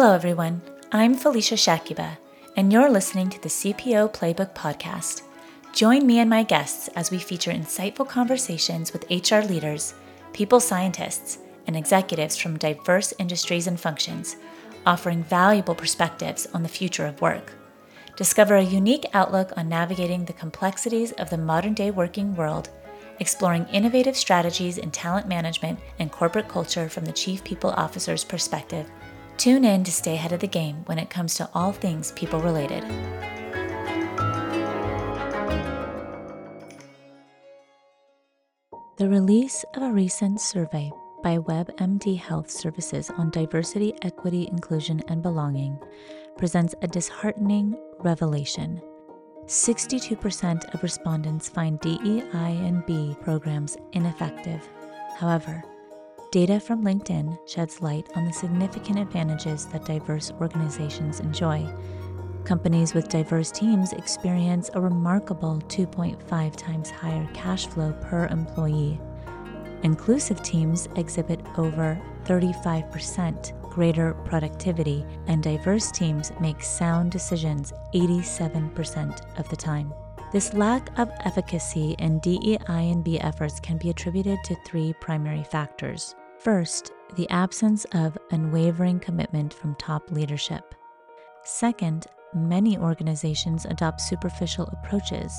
Hello, everyone. I'm Felicia Shakiba, and you're listening to the CPO Playbook Podcast. Join me and my guests as we feature insightful conversations with HR leaders, people scientists, and executives from diverse industries and functions, offering valuable perspectives on the future of work. Discover a unique outlook on navigating the complexities of the modern day working world, exploring innovative strategies in talent management and corporate culture from the Chief People Officer's perspective Tune in to stay ahead of the game when it comes to all things people related. The release of a recent survey by WebMD Health Services on diversity, equity, inclusion, and belonging presents a disheartening revelation. 62% of respondents find DEI and B programs ineffective. However, Data from LinkedIn sheds light on the significant advantages that diverse organizations enjoy. Companies with diverse teams experience a remarkable 2.5 times higher cash flow per employee. Inclusive teams exhibit over 35% greater productivity, and diverse teams make sound decisions 87% of the time. This lack of efficacy in DEI and B efforts can be attributed to three primary factors. First, the absence of unwavering commitment from top leadership. Second, many organizations adopt superficial approaches,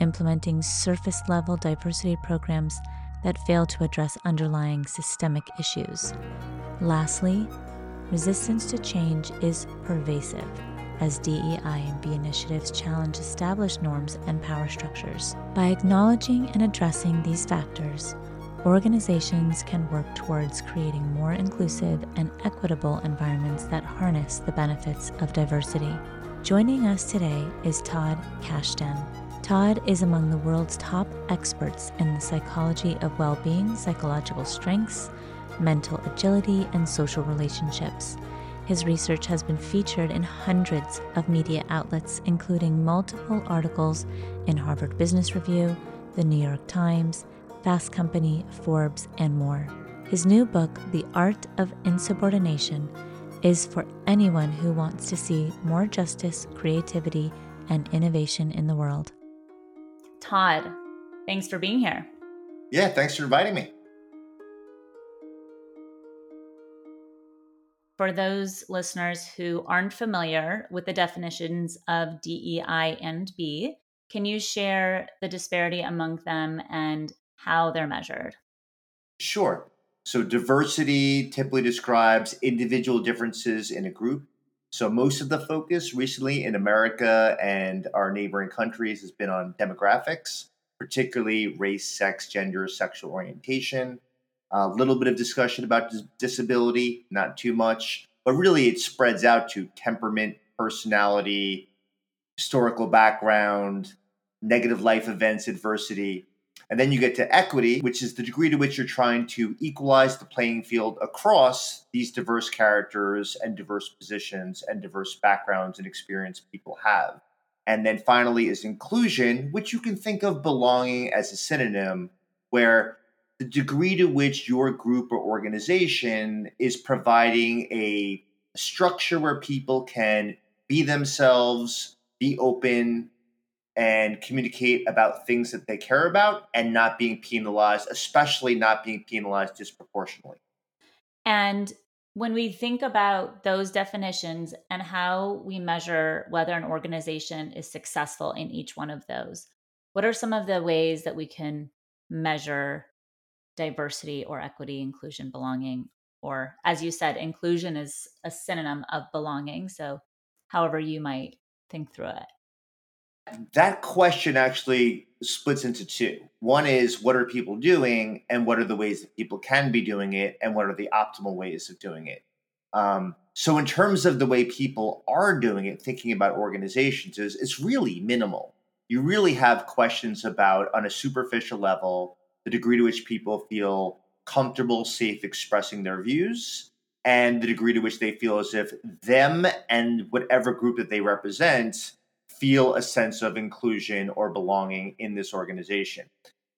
implementing surface level diversity programs that fail to address underlying systemic issues. Lastly, resistance to change is pervasive as DEI and B initiatives challenge established norms and power structures. By acknowledging and addressing these factors, organizations can work towards creating more inclusive and equitable environments that harness the benefits of diversity. Joining us today is Todd Kashdan. Todd is among the world's top experts in the psychology of well being, psychological strengths, mental agility, and social relationships. His research has been featured in hundreds of media outlets, including multiple articles in Harvard Business Review, the New York Times, Fast Company, Forbes, and more. His new book, The Art of Insubordination, is for anyone who wants to see more justice, creativity, and innovation in the world. Todd, thanks for being here. Yeah, thanks for inviting me. For those listeners who aren't familiar with the definitions of DEI and B, can you share the disparity among them and how they're measured? Sure. So, diversity typically describes individual differences in a group. So, most of the focus recently in America and our neighboring countries has been on demographics, particularly race, sex, gender, sexual orientation. A little bit of discussion about disability, not too much, but really it spreads out to temperament, personality, historical background, negative life events, adversity. And then you get to equity, which is the degree to which you're trying to equalize the playing field across these diverse characters and diverse positions and diverse backgrounds and experience people have. And then finally is inclusion, which you can think of belonging as a synonym, where the degree to which your group or organization is providing a structure where people can be themselves, be open, and communicate about things that they care about and not being penalized, especially not being penalized disproportionately. And when we think about those definitions and how we measure whether an organization is successful in each one of those, what are some of the ways that we can measure diversity or equity, inclusion, belonging? Or, as you said, inclusion is a synonym of belonging. So, however, you might think through it. That question actually splits into two. One is what are people doing, and what are the ways that people can be doing it, and what are the optimal ways of doing it. Um, so, in terms of the way people are doing it, thinking about organizations is it's really minimal. You really have questions about, on a superficial level, the degree to which people feel comfortable, safe expressing their views, and the degree to which they feel as if them and whatever group that they represent feel a sense of inclusion or belonging in this organization.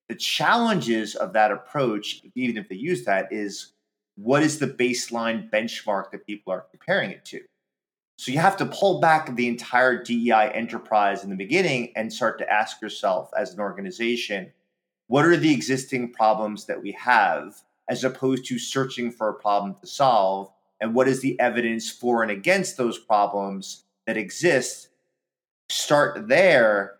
The challenges of that approach, even if they use that, is what is the baseline benchmark that people are comparing it to? So you have to pull back the entire DEI enterprise in the beginning and start to ask yourself as an organization, what are the existing problems that we have, as opposed to searching for a problem to solve? And what is the evidence for and against those problems that exist? Start there.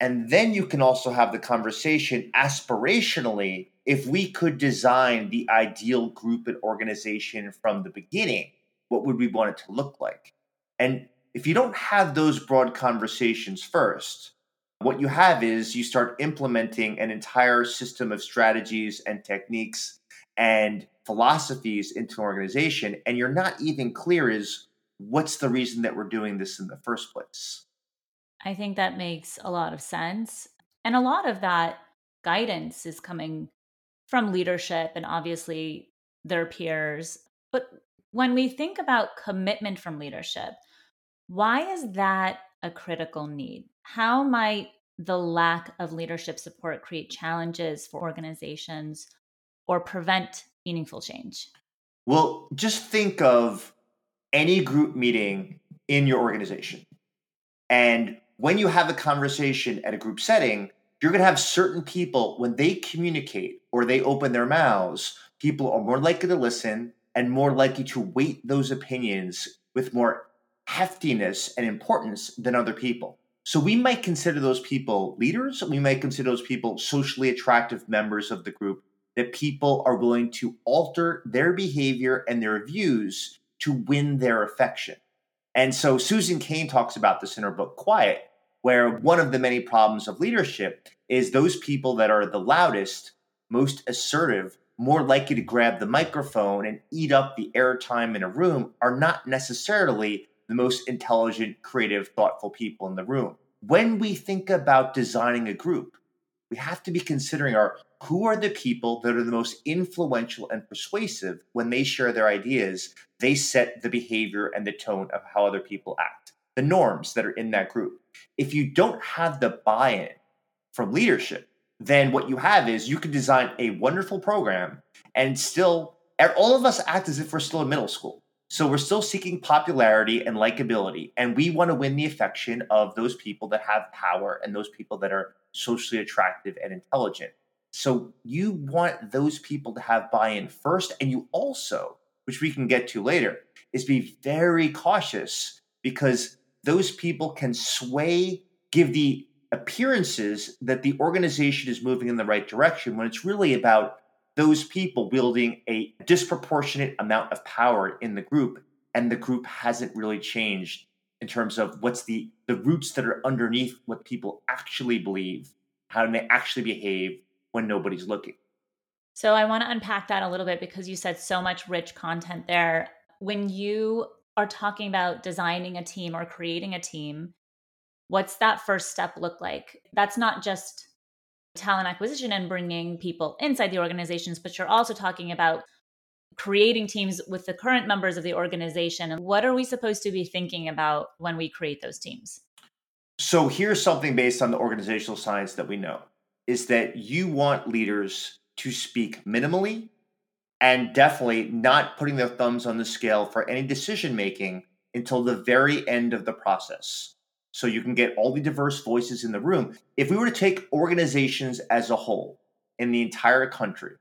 And then you can also have the conversation aspirationally if we could design the ideal group and organization from the beginning, what would we want it to look like? And if you don't have those broad conversations first, what you have is you start implementing an entire system of strategies and techniques and philosophies into an organization, and you're not even clear is what's the reason that we're doing this in the first place. I think that makes a lot of sense. And a lot of that guidance is coming from leadership and obviously their peers. But when we think about commitment from leadership, why is that a critical need? How might the lack of leadership support create challenges for organizations or prevent meaningful change? Well, just think of any group meeting in your organization. And when you have a conversation at a group setting, you're going to have certain people, when they communicate or they open their mouths, people are more likely to listen and more likely to weight those opinions with more heftiness and importance than other people. So we might consider those people leaders. We might consider those people socially attractive members of the group that people are willing to alter their behavior and their views to win their affection. And so Susan Cain talks about this in her book Quiet, where one of the many problems of leadership is those people that are the loudest, most assertive, more likely to grab the microphone and eat up the airtime in a room are not necessarily the most intelligent, creative, thoughtful people in the room. When we think about designing a group, we have to be considering our who are the people that are the most influential and persuasive when they share their ideas they set the behavior and the tone of how other people act the norms that are in that group if you don't have the buy-in from leadership then what you have is you can design a wonderful program and still all of us act as if we're still in middle school so we're still seeking popularity and likability, and we want to win the affection of those people that have power and those people that are socially attractive and intelligent. So you want those people to have buy-in first, and you also, which we can get to later, is be very cautious because those people can sway, give the appearances that the organization is moving in the right direction when it's really about those people wielding a disproportionate amount of power in the group and the group hasn't really changed in terms of what's the the roots that are underneath what people actually believe how they actually behave when nobody's looking so i want to unpack that a little bit because you said so much rich content there when you are talking about designing a team or creating a team what's that first step look like that's not just talent acquisition and bringing people inside the organizations, but you're also talking about creating teams with the current members of the organization. And what are we supposed to be thinking about when we create those teams? So here's something based on the organizational science that we know is that you want leaders to speak minimally and definitely not putting their thumbs on the scale for any decision making until the very end of the process so you can get all the diverse voices in the room. If we were to take organizations as a whole in the entire country,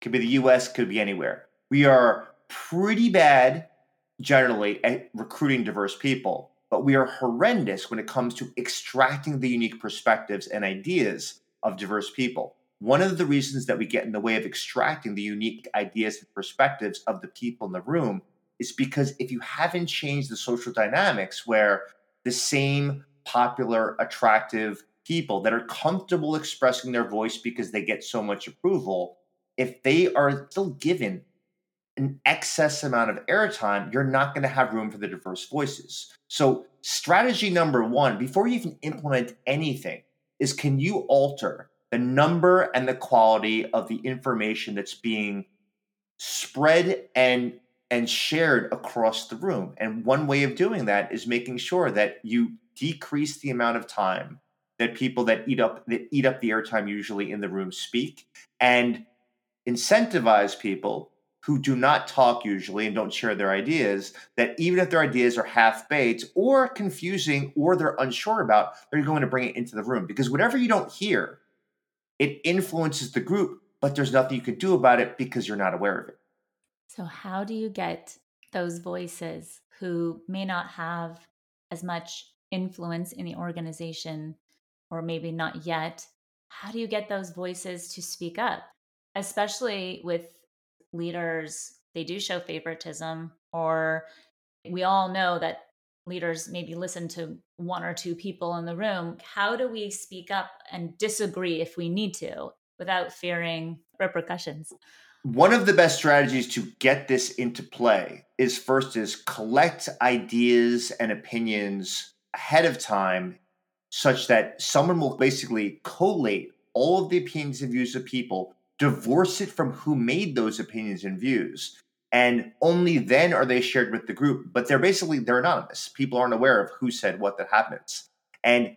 could be the US, could be anywhere, we are pretty bad generally at recruiting diverse people, but we are horrendous when it comes to extracting the unique perspectives and ideas of diverse people. One of the reasons that we get in the way of extracting the unique ideas and perspectives of the people in the room is because if you haven't changed the social dynamics where the same popular, attractive people that are comfortable expressing their voice because they get so much approval, if they are still given an excess amount of airtime, you're not going to have room for the diverse voices. So, strategy number one, before you even implement anything, is can you alter the number and the quality of the information that's being spread and and shared across the room. And one way of doing that is making sure that you decrease the amount of time that people that eat up that eat up the airtime usually in the room speak and incentivize people who do not talk usually and don't share their ideas, that even if their ideas are half baked or confusing or they're unsure about, they're going to bring it into the room. Because whatever you don't hear, it influences the group, but there's nothing you can do about it because you're not aware of it. So, how do you get those voices who may not have as much influence in the organization, or maybe not yet? How do you get those voices to speak up, especially with leaders, they do show favoritism, or we all know that leaders maybe listen to one or two people in the room. How do we speak up and disagree if we need to without fearing repercussions? One of the best strategies to get this into play is first is collect ideas and opinions ahead of time such that someone will basically collate all of the opinions and views of people divorce it from who made those opinions and views. And only then are they shared with the group. But they're basically they're anonymous. People aren't aware of who said what that happens. And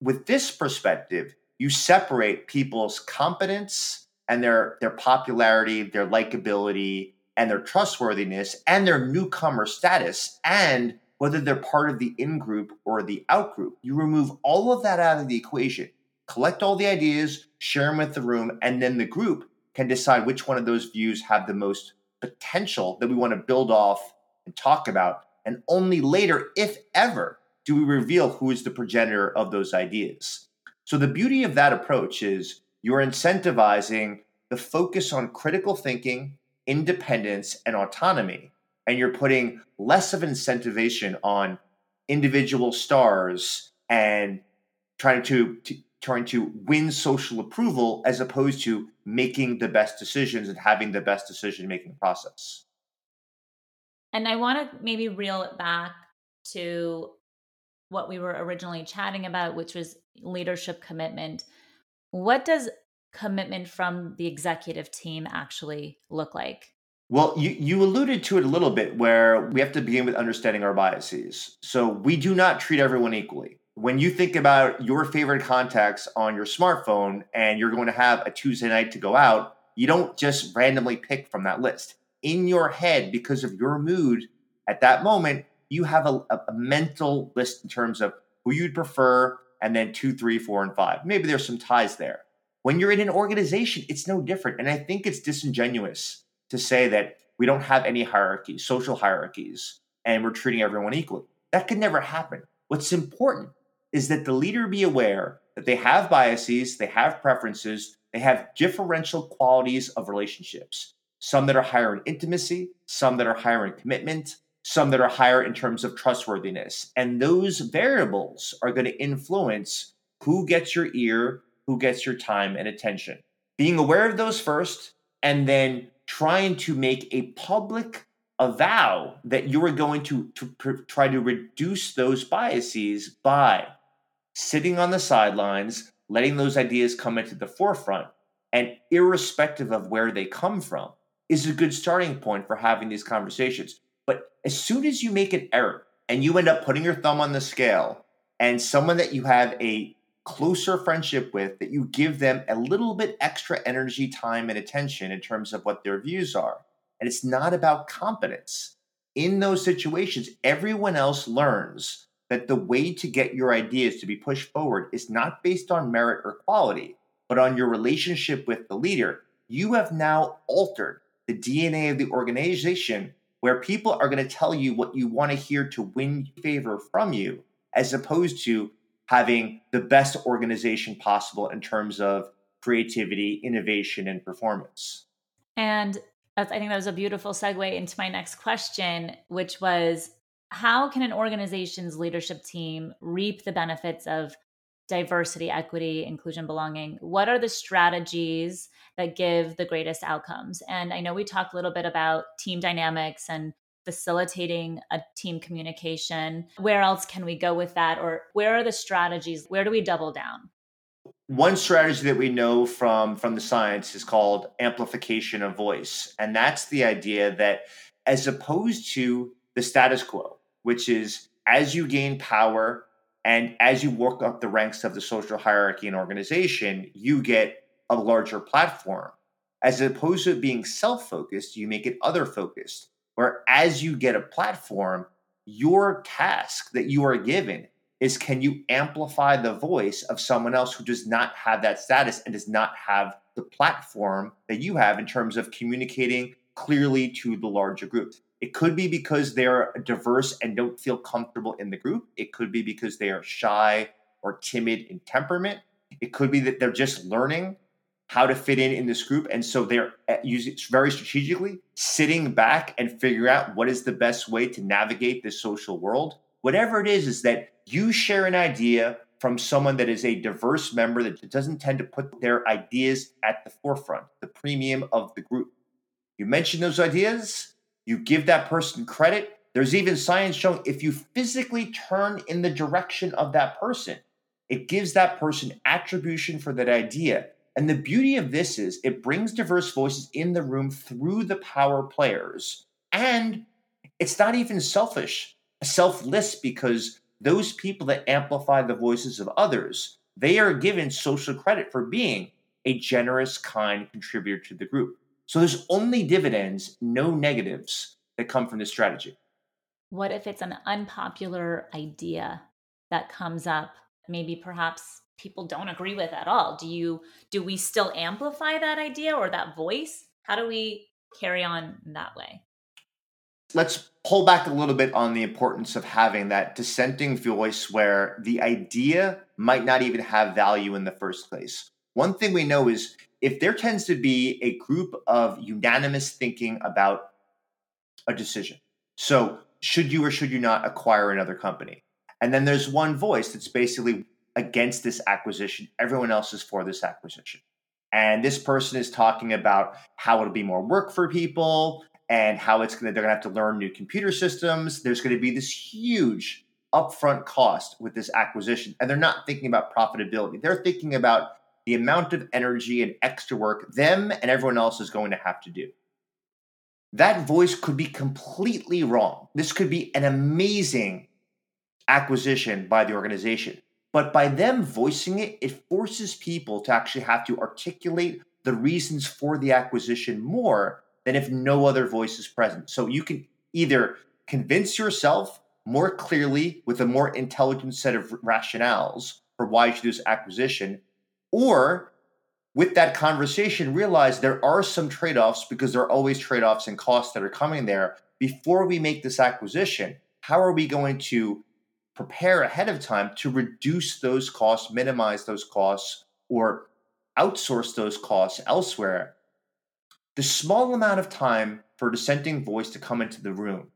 with this perspective you separate people's competence and their their popularity their likability and their trustworthiness and their newcomer status and whether they're part of the in group or the out group you remove all of that out of the equation collect all the ideas, share them with the room, and then the group can decide which one of those views have the most potential that we want to build off and talk about. And only later, if ever, do we reveal who is the progenitor of those ideas. So the beauty of that approach is you're incentivizing the focus on critical thinking, independence, and autonomy. And you're putting less of incentivization on individual stars and trying to, to trying to win social approval as opposed to making the best decisions and having the best decision making process. And I want to maybe reel it back to what we were originally chatting about, which was leadership commitment. What does commitment from the executive team actually look like? Well, you, you alluded to it a little bit where we have to begin with understanding our biases. So we do not treat everyone equally when you think about your favorite contacts on your smartphone and you're going to have a Tuesday night to go out, you don't just randomly pick from that list. In your head, because of your mood at that moment, you have a, a mental list in terms of who you'd prefer, and then two, three, four, and five. Maybe there's some ties there. When you're in an organization, it's no different. And I think it's disingenuous to say that we don't have any hierarchies, social hierarchies, and we're treating everyone equally. That could never happen. What's important is that the leader be aware that they have biases, they have preferences, they have differential qualities of relationships. Some that are higher in intimacy, some that are higher in commitment, some that are higher in terms of trustworthiness. And those variables are going to influence who gets your ear, who gets your time and attention. Being aware of those first, and then trying to make a public avow that you are going to, to pr- try to reduce those biases by sitting on the sidelines, letting those ideas come into the forefront, and irrespective of where they come from, is a good starting point for having these conversations. But as soon as you make an error and you end up putting your thumb on the scale, and someone that you have a closer friendship with, that you give them a little bit extra energy, time, and attention in terms of what their views are. And it's not about competence. In those situations, everyone else learns that the way to get your ideas to be pushed forward is not based on merit or quality, but on your relationship with the leader, you have now altered the DNA of the organization where people are going to tell you what you want to hear to win favor from you, as opposed to having the best organization possible in terms of creativity, innovation, and performance. And I think that was a beautiful segue into my next question, which was how can an organization's leadership team reap the benefits of diversity, equity, inclusion, belonging? What are the strategies that give the greatest outcomes? And I know we talked a little bit about team dynamics and facilitating a team communication. Where else can we go with that? Or where are the strategies? Where do we double down? One strategy that we know from from the science is called amplification of voice. And that's the idea that as opposed to the status quo, which is as you gain power and as you work up the ranks of the social hierarchy and organization, you get a larger platform. As opposed to being self focused, you make it other focused, where as you get a platform, your task that you are given is can you amplify the voice of someone else who does not have that status and does not have the platform that you have in terms of communicating clearly to the larger group. It could be because they're diverse and don't feel comfortable in the group. It could be because they are shy or timid in temperament. It could be that they're just learning how to fit in in this group. And so they're uh, using very strategically sitting back and figuring out what is the best way to navigate this social world. Whatever it is, is that you share an idea from someone that is a diverse member that doesn't tend to put their ideas at the forefront, the premium of the group. You mention those ideas, you give that person credit. There's even science showing if you physically turn in the direction of that person, it gives that person attribution for that idea. And the beauty of this is it brings diverse voices in the room through the power players. And it's not even selfish, selfless, because those people that amplify the voices of others, they are given social credit for being a generous, kind contributor to the group. So there's only dividends, no negatives that come from this strategy. What if it's an unpopular idea that comes up, maybe perhaps people don't agree with at all? Do you do we still amplify that idea or that voice? How do we carry on that way? let's pull back a little bit on the importance of having that dissenting voice where the idea might not even have value in the first place. One thing we know is if there tends to be a group of unanimous thinking about a decision. So, should you or should you not acquire another company? And then there's one voice that's basically against this acquisition. Everyone else is for this acquisition. And this person is talking about how it'll be more work for people, and how it's going to they're going to have to learn new computer systems there's going to be this huge upfront cost with this acquisition and they're not thinking about profitability they're thinking about the amount of energy and extra work them and everyone else is going to have to do that voice could be completely wrong this could be an amazing acquisition by the organization but by them voicing it it forces people to actually have to articulate the reasons for the acquisition more than if no other voice is present. So you can either convince yourself more clearly with a more intelligent set of rationales for why you should do this acquisition, or with that conversation, realize there are some trade offs because there are always trade offs and costs that are coming there. Before we make this acquisition, how are we going to prepare ahead of time to reduce those costs, minimize those costs, or outsource those costs elsewhere the small amount of time for a dissenting voice to come into the room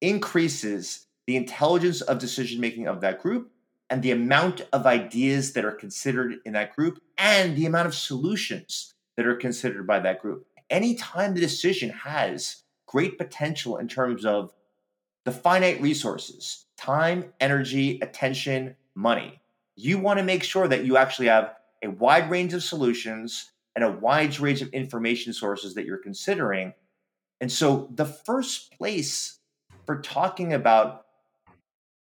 increases the intelligence of decision making of that group and the amount of ideas that are considered in that group and the amount of solutions that are considered by that group. Anytime the decision has great potential in terms of the finite resources time, energy, attention, money you want to make sure that you actually have a wide range of solutions and a wide range of information sources that you're considering. And so the first place for talking about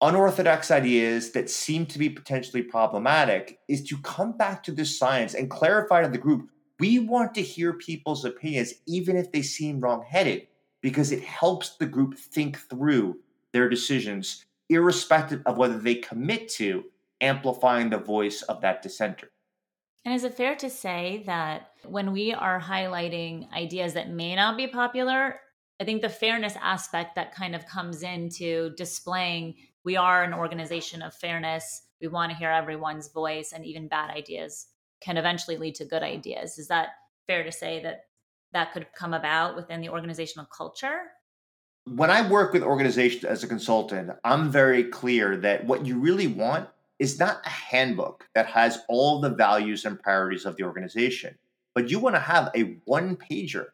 unorthodox ideas that seem to be potentially problematic is to come back to this science and clarify to the group we want to hear people's opinions, even if they seem wrong-headed, because it helps the group think through their decisions, irrespective of whether they commit to amplifying the voice of that dissenter. And is it fair to say that when we are highlighting ideas that may not be popular, I think the fairness aspect that kind of comes into displaying we are an organization of fairness, we want to hear everyone's voice, and even bad ideas can eventually lead to good ideas. Is that fair to say that that could come about within the organizational culture? When I work with organizations as a consultant, I'm very clear that what you really want is not a handbook that has all the values and priorities of the organization, but you want to have a one pager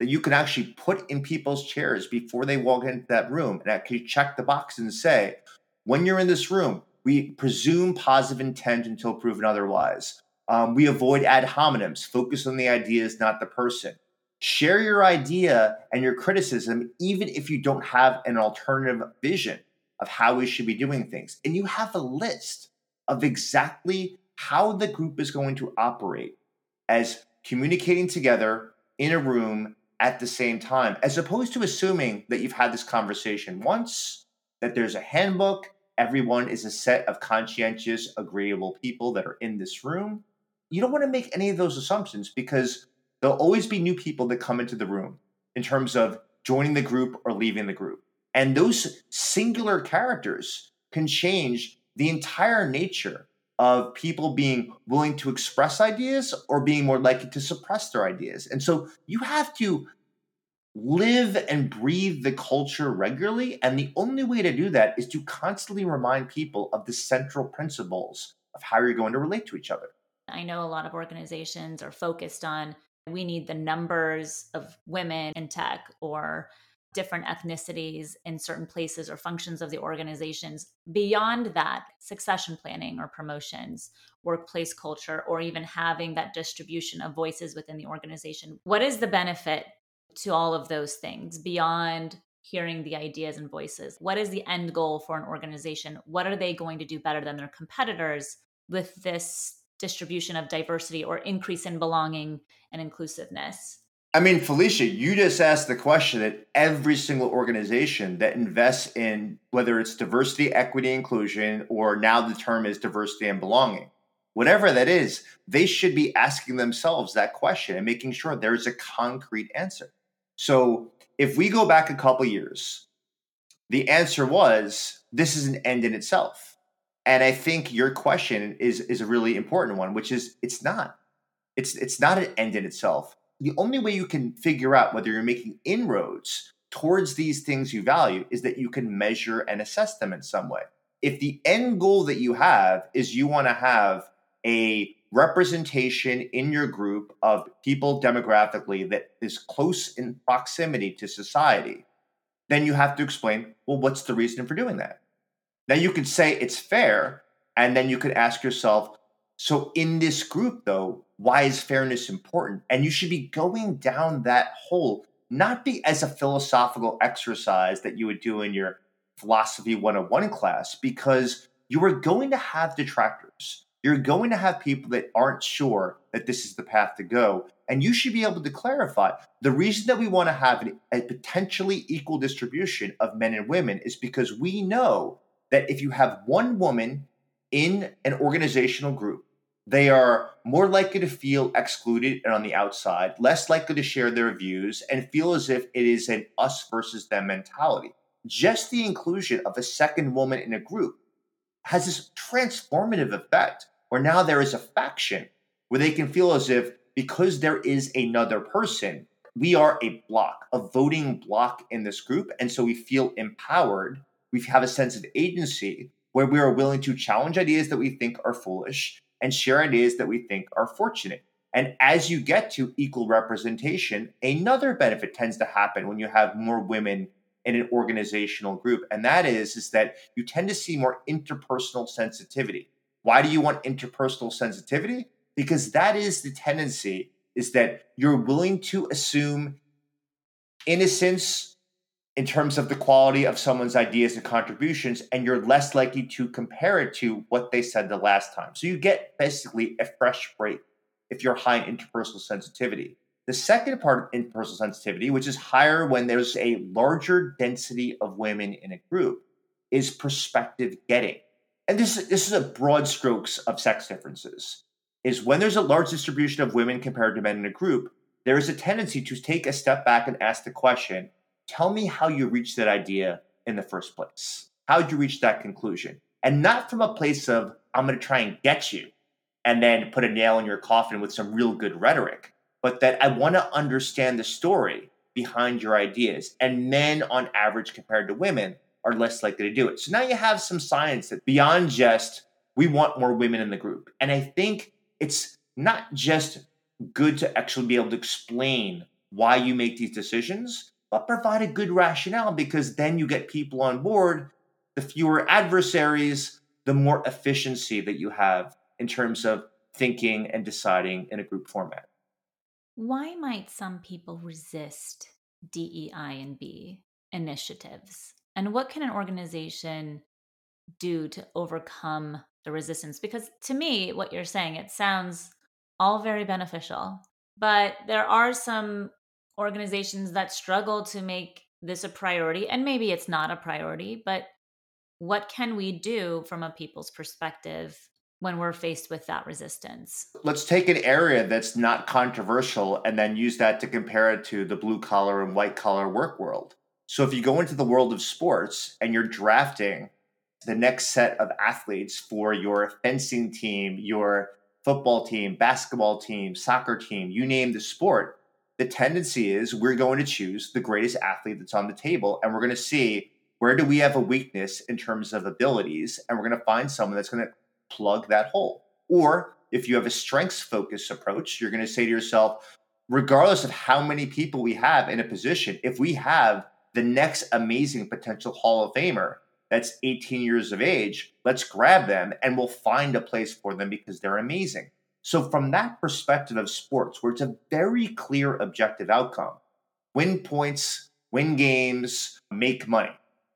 that you can actually put in people's chairs before they walk into that room and actually check the box and say, when you're in this room, we presume positive intent until proven otherwise. Um, we avoid ad hominems, focus on the ideas, not the person. Share your idea and your criticism, even if you don't have an alternative vision of how we should be doing things. And you have a list of exactly how the group is going to operate as communicating together in a room at the same time, as opposed to assuming that you've had this conversation once, that there's a handbook, everyone is a set of conscientious, agreeable people that are in this room. You don't want to make any of those assumptions because there'll always be new people that come into the room in terms of joining the group or leaving the group. And those singular characters can change the entire nature of people being willing to express ideas or being more likely to suppress their ideas. And so you have to live and breathe the culture regularly. And the only way to do that is to constantly remind people of the central principles of how you're going to relate to each other. I know a lot of organizations are focused on we need the numbers of women in tech or different ethnicities in certain places or functions of the organizations. Beyond that, succession planning or promotions, workplace culture, or even having that distribution of voices within the organization. What is the benefit to all of those things beyond hearing the ideas and voices? What is the end goal for an organization? What are they going to do better than their competitors with this distribution of diversity or increase in belonging and inclusiveness? I mean, Felicia, you just asked the question that every single organization that invests in whether it's diversity, equity, inclusion, or now the term is diversity and belonging, whatever that is, they should be asking themselves that question and making sure there's a concrete answer. So if we go back a couple years, the answer was this is an end in itself. And I think your question is is a really important one, which is it's not. It's it's not an end in itself the only way you can figure out whether you're making inroads towards these things you value is that you can measure and assess them in some way. If the end goal that you have is you want to have a representation in your group of people demographically that is close in proximity to society, then you have to explain, well, what's the reason for doing that? Now you could say it's fair, and then you could ask yourself, so in this group, though, why is fairness important? And you should be going down that hole, not be as a philosophical exercise that you would do in your philosophy 101 class, because you are going to have detractors. You're going to have people that aren't sure that this is the path to go. And you should be able to clarify the reason that we want to have a potentially equal distribution of men and women is because we know that if you have one woman in an organizational group, they are more likely to feel excluded and on the outside, less likely to share their views, and feel as if it is an us versus them mentality. Just the inclusion of a second woman in a group has this transformative effect where now there is a faction where they can feel as if because there is another person, we are a block, a voting block in this group. And so we feel empowered. We have a sense of agency where we are willing to challenge ideas that we think are foolish and share ideas that we think are fortunate. And as you get to equal representation, another benefit tends to happen when you have more women in an organizational group. And that is, is that you tend to see more interpersonal sensitivity. Why do you want interpersonal sensitivity? Because that is the tendency is that you're willing to assume innocence in terms of the quality of someone's ideas and contributions, and you're less likely to compare it to what they said the last time. So you get basically a fresh break if you're high in interpersonal sensitivity. The second part of interpersonal sensitivity, which is higher when there's a larger density of women in a group, is perspective getting. And this, this is a broad strokes of sex differences. Is when there's a large distribution of women compared to men in a group, there is a tendency to take a step back and ask the question tell me how you reached that idea in the first place. How did you reach that conclusion? And not from a place of, I'm going to try and get you and then put a nail in your coffin with some real good rhetoric, but that I want to understand the story behind your ideas. And men, on average, compared to women, are less likely to do it. So now you have some science that beyond just, we want more women in the group. And I think it's not just good to actually be able to explain why you make these decisions, but provide a good rationale because then you get people on board. The fewer adversaries, the more efficiency that you have in terms of thinking and deciding in a group format. Why might some people resist DEI and B initiatives? And what can an organization do to overcome the resistance? Because to me, what you're saying, it sounds all very beneficial. but there are some organizations that struggle to make this a priority and maybe it's not a priority but what can we do from a people's perspective when we're faced with that resistance? Let's take an area that's not controversial and then use that to compare it to the blue collar and white collar work world. So if you go into the world of sports and you're drafting the next set of athletes for your fencing team your football team basketball team soccer team you name the sport the tendency is we're going to choose the greatest athlete that's on the table and we're going to see where do we have a weakness in terms of abilities and we're going to find someone that's going to plug that hole. Or if you have a strengths focused approach you're going to say to yourself regardless of how many people we have in a position if we have the next amazing potential hall of famer that's 18 years of age let's grab them and we'll find a place for them because they're amazing so, from that perspective of sports, where it's a very clear objective outcome win points, win games, make money,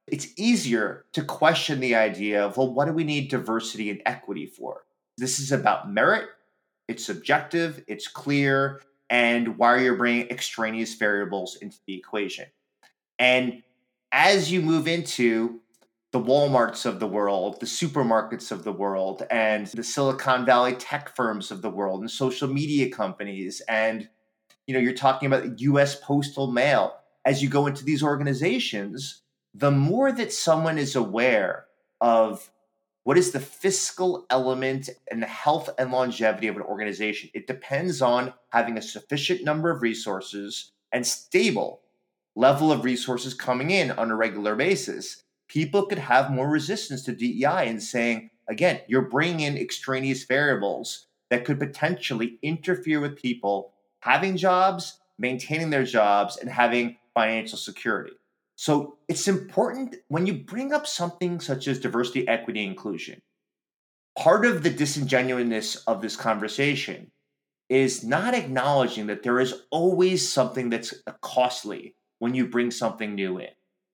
it's easier to question the idea of, well, what do we need diversity and equity for? This is about merit, it's subjective, it's clear, and why are you bringing extraneous variables into the equation? And as you move into the Walmarts of the world, the supermarkets of the world, and the Silicon Valley tech firms of the world, and social media companies, and you know, you're talking about U.S. postal mail. As you go into these organizations, the more that someone is aware of what is the fiscal element and the health and longevity of an organization, it depends on having a sufficient number of resources and stable level of resources coming in on a regular basis people could have more resistance to DEI and saying, again, you're bringing in extraneous variables that could potentially interfere with people having jobs, maintaining their jobs, and having financial security. So it's important when you bring up something such as diversity, equity, inclusion. Part of the disingenuousness of this conversation is not acknowledging that there is always something that's costly when you bring something new in.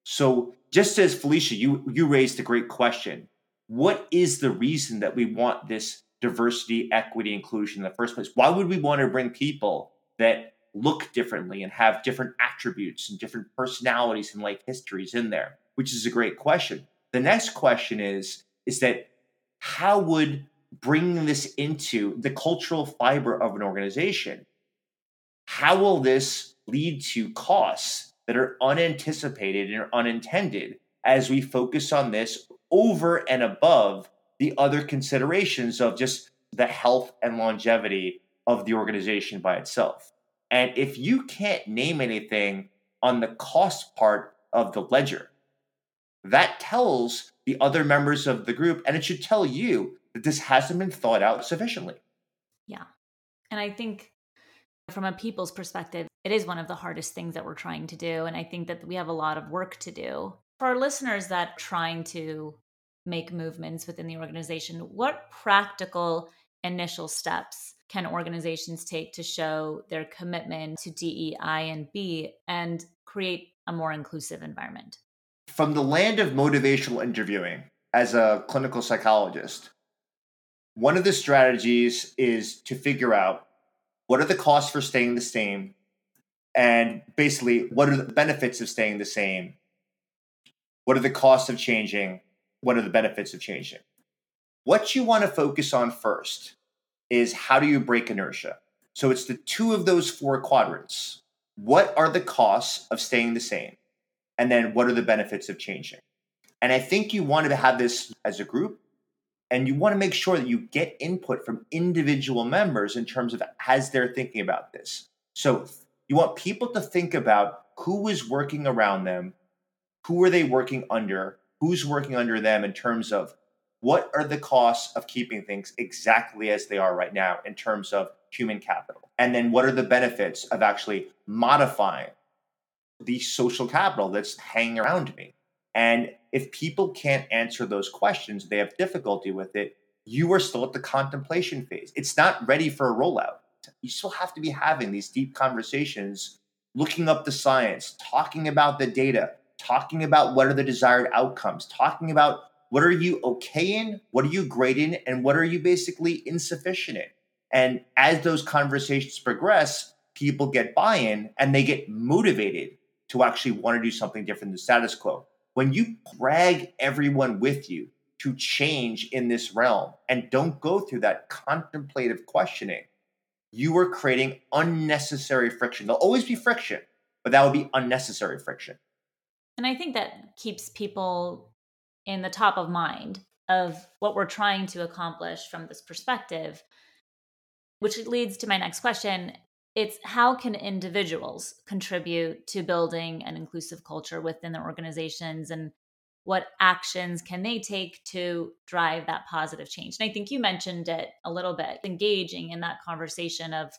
So just as Felicia, you you raised a great question. What is the reason that we want this diversity, equity, inclusion in the first place? Why would we want to bring people that look differently and have different attributes and different personalities and life histories in there? Which is a great question. The next question is is that how would bringing this into the cultural fiber of an organization how will this lead to costs that are unanticipated and unintended as we focus on this over and above the other considerations of just the health and longevity of the organization by itself. And if you can't name anything on the cost part of the ledger, that tells the other members of the group, and it should tell you that this hasn't been thought out sufficiently. Yeah. And I think from a people's perspective, it is one of the hardest things that we're trying to do. And I think that we have a lot of work to do. For our listeners that trying to make movements within the organization, what practical initial steps can organizations take to show their commitment to DEI and B and create a more inclusive environment? From the land of motivational interviewing, as a clinical psychologist, one of the strategies is to figure out what are the costs for staying the same? And basically what are the benefits of staying the same? What are the costs of changing? What are the benefits of changing? What you want to focus on first is how do you break inertia? So it's the two of those four quadrants. What are the costs of staying the same? And then what are the benefits of changing? And i think you want to have this as a group and you want to make sure that you get input from individual members in terms of as they're thinking about this so you want people to think about who is working around them, who are they working under, who's working under them in terms of what are the costs of keeping things exactly as they are right now in terms of human capital? And then what are the benefits of actually modifying the social capital that's hanging around me? And if people can't answer those questions, they have difficulty with it, you are still at the contemplation phase. It's not ready for a rollout you still have to be having these deep conversations, looking up the science, talking about the data, talking about what are the desired outcomes, talking about what are you okay in, what are you great in, and what are you basically insufficient in. And as those conversations progress, people get buy in and they get motivated to actually want to do something different than the status quo. When you drag everyone with you to change in this realm and don't go through that contemplative questioning, you are creating unnecessary friction. There'll always be friction, but that would be unnecessary friction. And I think that keeps people in the top of mind of what we're trying to accomplish from this perspective, which leads to my next question. It's how can individuals contribute to building an inclusive culture within their organizations and what actions can they take to drive that positive change? And I think you mentioned it a little bit, engaging in that conversation of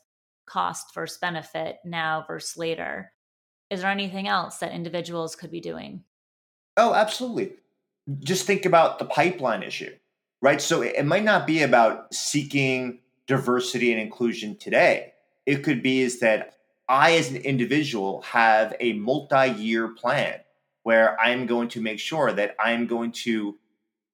cost versus benefit now versus later. Is there anything else that individuals could be doing? Oh, absolutely. Just think about the pipeline issue, right? So it might not be about seeking diversity and inclusion today. It could be is that I, as an individual, have a multi year plan where I'm going to make sure that I'm going to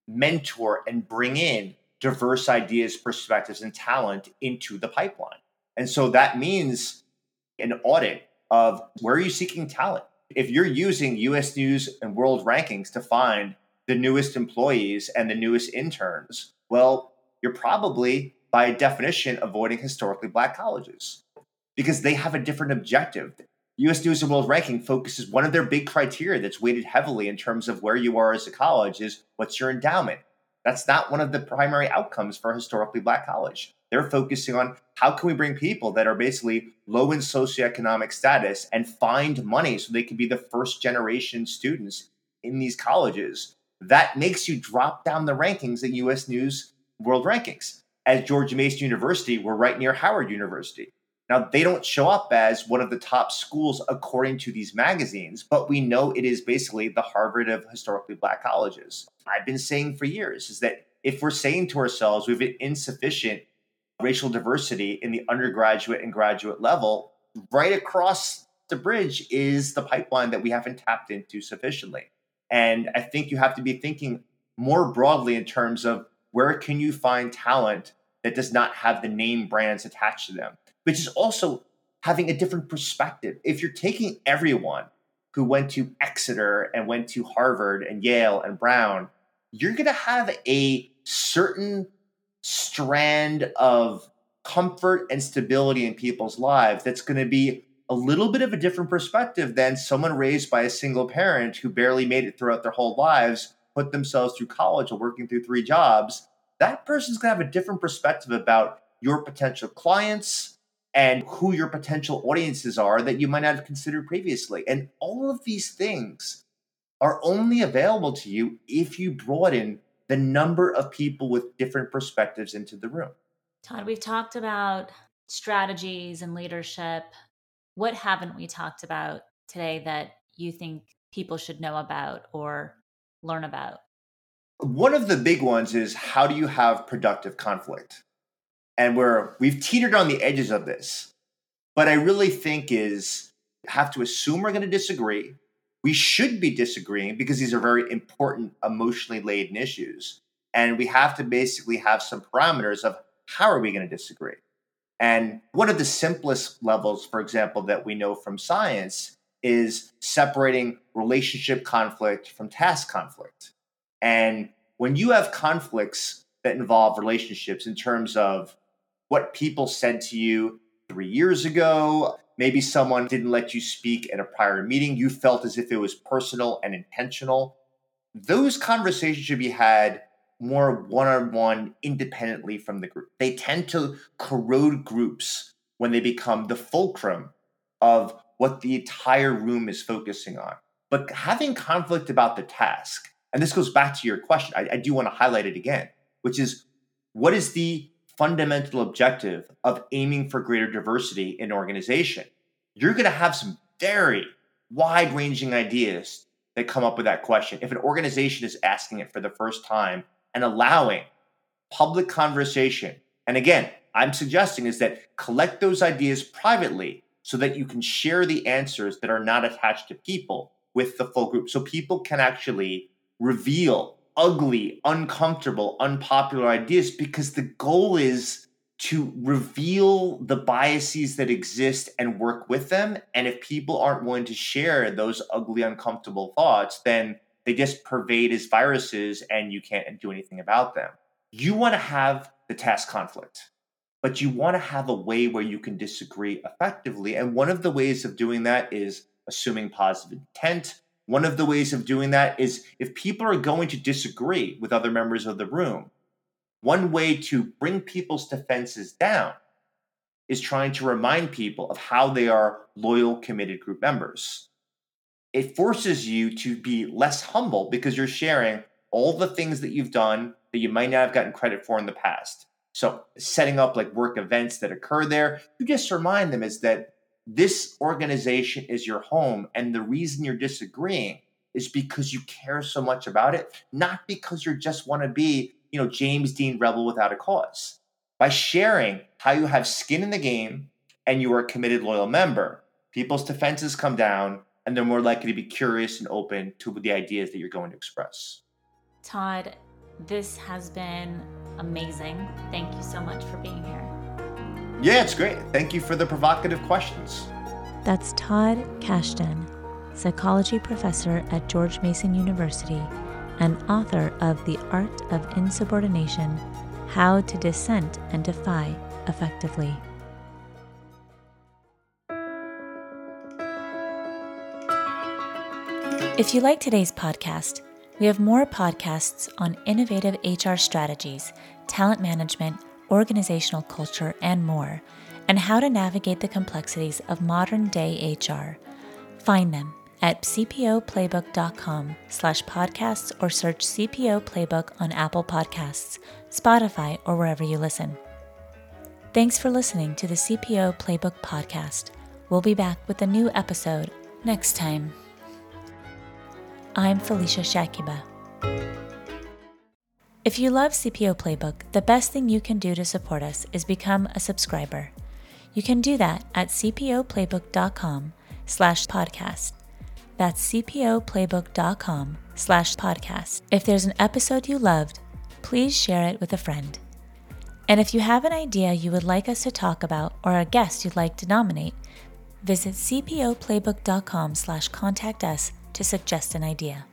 mentor and bring in diverse ideas, perspectives, and talent into the pipeline. And so that means an audit of where are you seeking talent? If you're using US News and World Rankings to find the newest employees and the newest interns, well, you're probably, by definition, avoiding historically black colleges because they have a different objective. US News and World Ranking focuses one of their big criteria that's weighted heavily in terms of where you are as a college is what's your endowment. That's not one of the primary outcomes for a historically black college. They're focusing on how can we bring people that are basically low in socioeconomic status and find money so they can be the first generation students in these colleges. That makes you drop down the rankings at US News World Rankings. At George Mason University, we're right near Howard University. Now, they don't show up as one of the top schools according to these magazines, but we know it is basically the Harvard of historically black colleges. I've been saying for years is that if we're saying to ourselves we have insufficient racial diversity in the undergraduate and graduate level, right across the bridge is the pipeline that we haven't tapped into sufficiently. And I think you have to be thinking more broadly in terms of where can you find talent that does not have the name brands attached to them which is also having a different perspective. If you're taking everyone who went to Exeter and went to Harvard and Yale and Brown, you're going to have a certain strand of comfort and stability in people's lives that's going to be a little bit of a different perspective than someone raised by a single parent who barely made it throughout their whole lives, put themselves through college or working through three jobs. That person's going to have a different perspective about your potential clients, and who your potential audiences are that you might not have considered previously. And all of these things are only available to you if you broaden the number of people with different perspectives into the room. Todd, we've talked about strategies and leadership. What haven't we talked about today that you think people should know about or learn about? One of the big ones is how do you have productive conflict? and we're we've teetered on the edges of this. But I really think is have to assume we're going to disagree. We should be disagreeing because these are very important emotionally laden issues. And we have to basically have some parameters of how are we going to disagree? And one of the simplest levels, for example, that we know from science is separating relationship conflict from task conflict. And when you have conflicts that involve relationships in terms of what people said to you three years ago. Maybe someone didn't let you speak at a prior meeting. You felt as if it was personal and intentional. Those conversations should be had more one on one independently from the group. They tend to corrode groups when they become the fulcrum of what the entire room is focusing on. But having conflict about the task, and this goes back to your question, I, I do want to highlight it again, which is what is the fundamental objective of aiming for greater diversity in organization, you're going to have some very wide ranging ideas that come up with that question. If an organization is asking it for the first time and allowing public conversation, and again, I'm suggesting is that collect those ideas privately so that you can share the answers that are not attached to people with the full group so people can actually reveal ugly, uncomfortable, unpopular ideas because the goal is to reveal the biases that exist and work with them. And if people aren't willing to share those ugly, uncomfortable thoughts, then they just pervade as viruses and you can't do anything about them. You want to have the task conflict, but you want to have a way where you can disagree effectively. And one of the ways of doing that is assuming positive intent. One of the ways of doing that is if people are going to disagree with other members of the room, one way to bring people's defenses down is trying to remind people of how they are loyal, committed group members. It forces you to be less humble because you're sharing all the things that you've done that you might not have gotten credit for in the past. So, setting up like work events that occur there, you just remind them is that this organization is your home. And the reason you're disagreeing is because you care so much about it, not because you just want to be you know, James Dean rebel without a cause. By sharing how you have skin in the game and you are a committed, loyal member, people's defenses come down and they're more likely to be curious and open to the ideas that you're going to express. Todd, this has been amazing. Thank you so much for being here. Yeah, it's great. Thank you for the provocative questions. That's Todd Kashdan, psychology professor at George Mason University and author of The Art of Insubordination How to Dissent and Defy Effectively. If you like today's podcast, we have more podcasts on innovative HR strategies, talent management, organizational culture, and more, and how to navigate the complexities of modern day HR. Find them at cpoplaybook.com slash podcasts or search CPO Playbook on Apple Podcasts, Spotify, or wherever you listen. Thanks for listening to the CPO Playbook podcast. We'll be back with a new episode next time. I'm Felicia Shakiba. If you love CPO Playbook, the best thing you can do to support us is become a subscriber. You can do that at cpoplaybook.com slash podcast. That's cpoplaybook.com slash podcast. If there's an episode you loved, please share it with a friend. And if you have an idea you would like us to talk about or a guest you'd like to nominate, visit cpoplaybook.com slash contact us to suggest an idea.